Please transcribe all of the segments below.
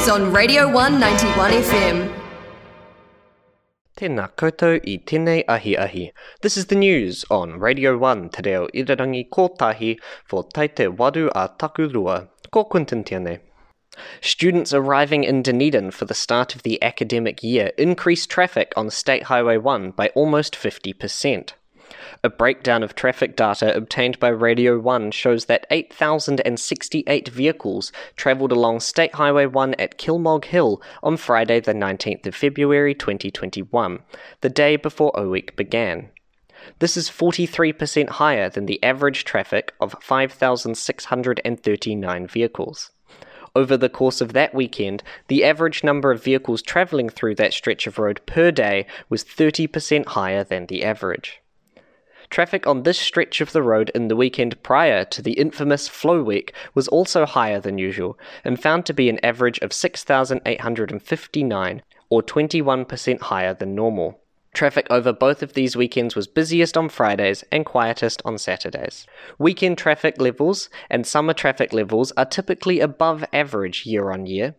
news on Radio 191 FM. Tēnā koutou i tēnei ahi ahi. This is the news on Radio 1 te reo irirangi kotahi for taite waru a takurua. Ko Quintin tiane. Students arriving in Dunedin for the start of the academic year increased traffic on State Highway 1 by almost 50%. A breakdown of traffic data obtained by Radio 1 shows that 8,068 vehicles travelled along State Highway 1 at Kilmog Hill on Friday, the 19th of February 2021, the day before O Week began. This is 43% higher than the average traffic of 5,639 vehicles. Over the course of that weekend, the average number of vehicles travelling through that stretch of road per day was 30% higher than the average. Traffic on this stretch of the road in the weekend prior to the infamous Flo Week was also higher than usual and found to be an average of 6,859, or 21% higher than normal. Traffic over both of these weekends was busiest on Fridays and quietest on Saturdays. Weekend traffic levels and summer traffic levels are typically above average year on year,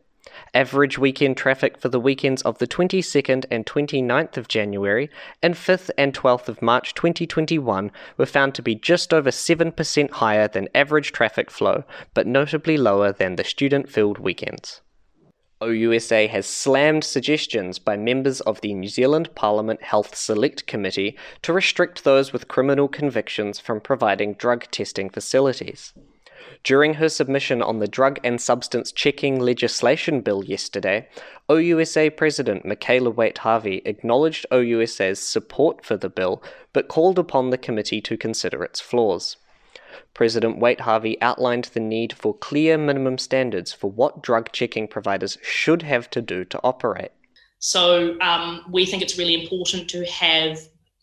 Average weekend traffic for the weekends of the 22nd and 29th of January and 5th and 12th of March 2021 were found to be just over 7% higher than average traffic flow, but notably lower than the student filled weekends. OUSA has slammed suggestions by members of the New Zealand Parliament Health Select Committee to restrict those with criminal convictions from providing drug testing facilities. During her submission on the Drug and Substance Checking Legislation Bill yesterday, OUSA President Michaela Waite Harvey acknowledged OUSA's support for the bill, but called upon the committee to consider its flaws. President Waite Harvey outlined the need for clear minimum standards for what drug checking providers should have to do to operate. So, um, we think it's really important to have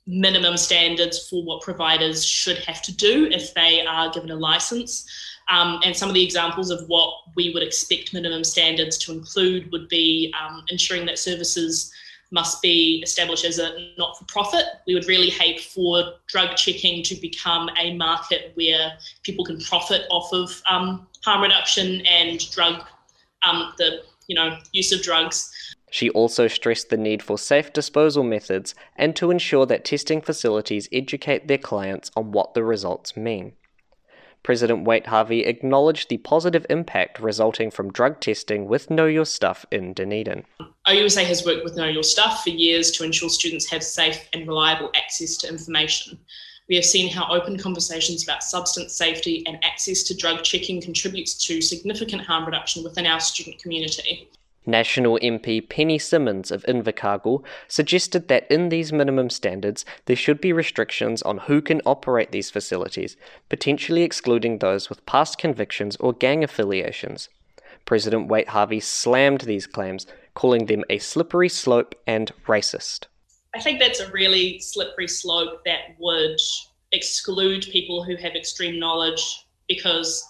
minimum standards for what providers should have to do if they are given a license. Um, and some of the examples of what we would expect minimum standards to include would be um, ensuring that services must be established as a not for profit. We would really hate for drug checking to become a market where people can profit off of um, harm reduction and drug, um, the you know use of drugs. She also stressed the need for safe disposal methods and to ensure that testing facilities educate their clients on what the results mean. President Waite Harvey acknowledged the positive impact resulting from drug testing with Know Your Stuff in Dunedin. OUSA has worked with Know Your Stuff for years to ensure students have safe and reliable access to information. We have seen how open conversations about substance safety and access to drug checking contributes to significant harm reduction within our student community. National MP Penny Simmons of Invercargill suggested that in these minimum standards there should be restrictions on who can operate these facilities, potentially excluding those with past convictions or gang affiliations. President Waite Harvey slammed these claims, calling them a slippery slope and racist. I think that's a really slippery slope that would exclude people who have extreme knowledge because,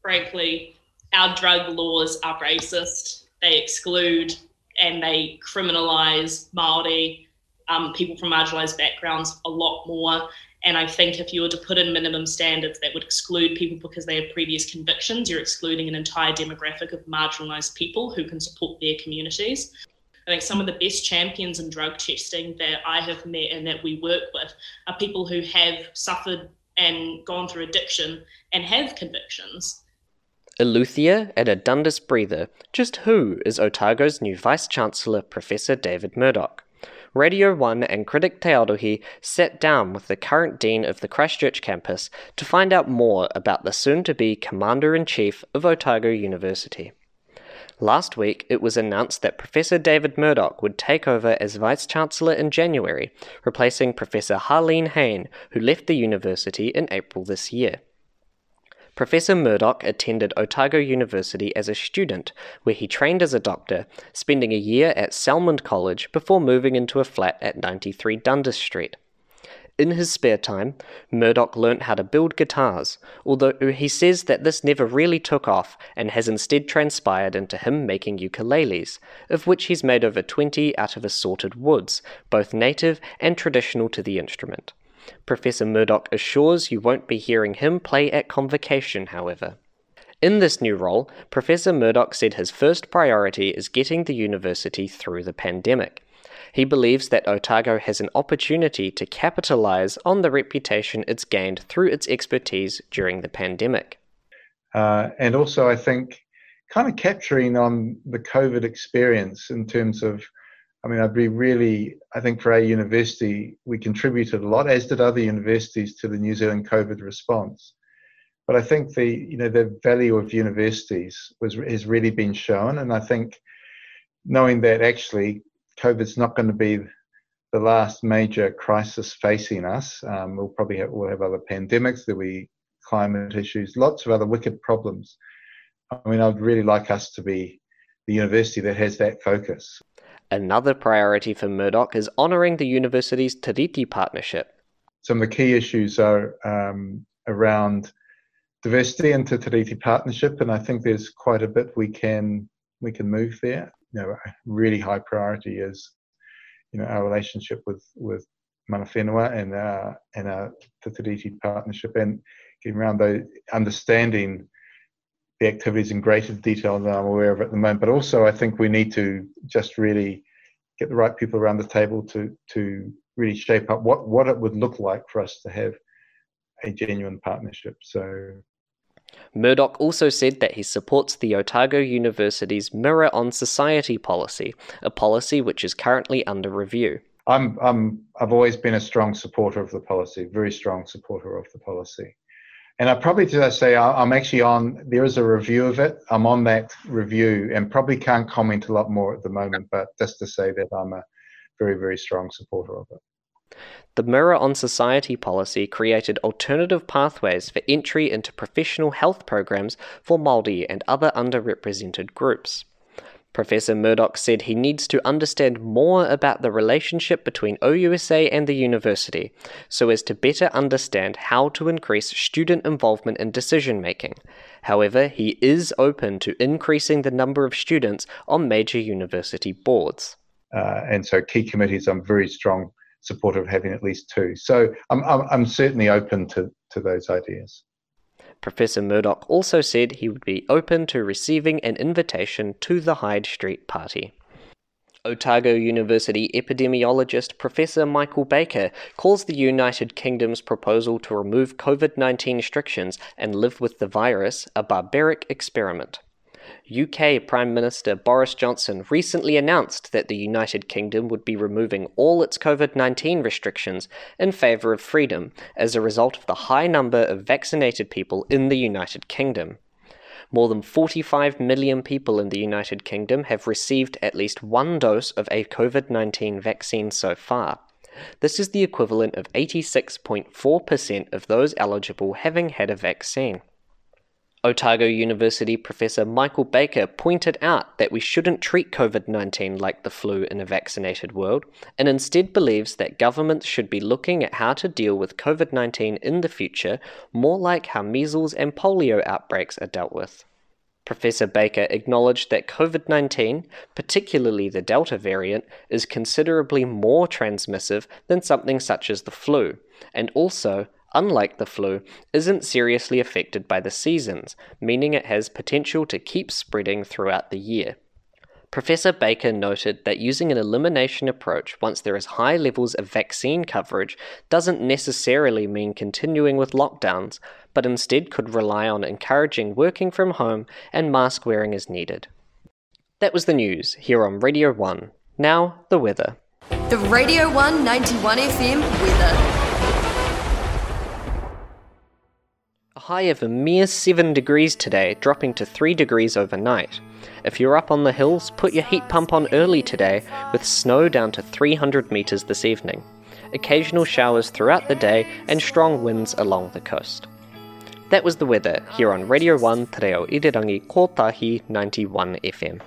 frankly, our drug laws are racist they exclude and they criminalize Maori, um, people from marginalized backgrounds a lot more. And I think if you were to put in minimum standards that would exclude people because they have previous convictions, you're excluding an entire demographic of marginalized people who can support their communities. I think some of the best champions in drug testing that I have met and that we work with are people who have suffered and gone through addiction and have convictions Eleuthia and a Dundas breather. Just who is Otago's new Vice Chancellor, Professor David Murdoch? Radio 1 and critic Te Arohi sat down with the current Dean of the Christchurch campus to find out more about the soon to be Commander in Chief of Otago University. Last week, it was announced that Professor David Murdoch would take over as Vice Chancellor in January, replacing Professor Harlene Hayne, who left the university in April this year. Professor Murdoch attended Otago University as a student, where he trained as a doctor, spending a year at Salmond College before moving into a flat at 93 Dundas Street. In his spare time, Murdoch learnt how to build guitars, although he says that this never really took off and has instead transpired into him making ukuleles, of which he's made over 20 out of assorted woods, both native and traditional to the instrument. Professor Murdoch assures you won't be hearing him play at convocation, however. In this new role, Professor Murdoch said his first priority is getting the university through the pandemic. He believes that Otago has an opportunity to capitalize on the reputation it's gained through its expertise during the pandemic. Uh, and also, I think kind of capturing on the COVID experience in terms of, I mean, I'd be really, I think for our university, we contributed a lot, as did other universities, to the New Zealand COVID response. But I think the, you know, the value of universities was has really been shown, and I think knowing that actually COVID's not going to be the last major crisis facing us. Um, we'll probably have, we'll have other pandemics. There'll be climate issues, lots of other wicked problems. I mean, I'd really like us to be the university that has that focus. Another priority for Murdoch is honouring the university's Tiriti partnership. Some of the key issues are um, around diversity and Tiriti partnership, and I think there's quite a bit we can we can move there. You know, a really high priority is you know our relationship with with Mana Whenua and uh, and our Te Tiriti partnership, and getting around those understanding the activities in greater detail than I'm aware of at the moment. But also, I think we need to just really get the right people around the table to to really shape up what what it would look like for us to have a genuine partnership. So. Murdoch also said that he supports the Otago University's Mirror on Society policy, a policy which is currently under review. I'm, I'm, I've always been a strong supporter of the policy, very strong supporter of the policy. And I probably to say I'm actually on. There is a review of it. I'm on that review, and probably can't comment a lot more at the moment. But just to say that I'm a very very strong supporter of it. The Mirror on Society policy created alternative pathways for entry into professional health programs for Māori and other underrepresented groups. Professor Murdoch said he needs to understand more about the relationship between OUSA and the university so as to better understand how to increase student involvement in decision making. However, he is open to increasing the number of students on major university boards. Uh, and so, key committees, I'm very strong supporter of having at least two. So, I'm, I'm, I'm certainly open to, to those ideas. Professor Murdoch also said he would be open to receiving an invitation to the Hyde Street party. Otago University epidemiologist Professor Michael Baker calls the United Kingdom's proposal to remove COVID 19 restrictions and live with the virus a barbaric experiment. UK Prime Minister Boris Johnson recently announced that the United Kingdom would be removing all its COVID 19 restrictions in favour of freedom as a result of the high number of vaccinated people in the United Kingdom. More than 45 million people in the United Kingdom have received at least one dose of a COVID 19 vaccine so far. This is the equivalent of 86.4% of those eligible having had a vaccine. Otago University Professor Michael Baker pointed out that we shouldn't treat COVID 19 like the flu in a vaccinated world, and instead believes that governments should be looking at how to deal with COVID 19 in the future more like how measles and polio outbreaks are dealt with. Professor Baker acknowledged that COVID 19, particularly the Delta variant, is considerably more transmissive than something such as the flu, and also unlike the flu, isn't seriously affected by the seasons, meaning it has potential to keep spreading throughout the year. Professor Baker noted that using an elimination approach once there is high levels of vaccine coverage doesn't necessarily mean continuing with lockdowns, but instead could rely on encouraging working from home and mask wearing as needed. That was the news here on Radio 1. Now, the weather. The Radio 191 FM weather. High of a mere 7 degrees today, dropping to 3 degrees overnight. If you're up on the hills, put your heat pump on early today, with snow down to 300 metres this evening. Occasional showers throughout the day and strong winds along the coast. That was the weather here on Radio 1 Te Reo Irirangi Kotahi 91 FM.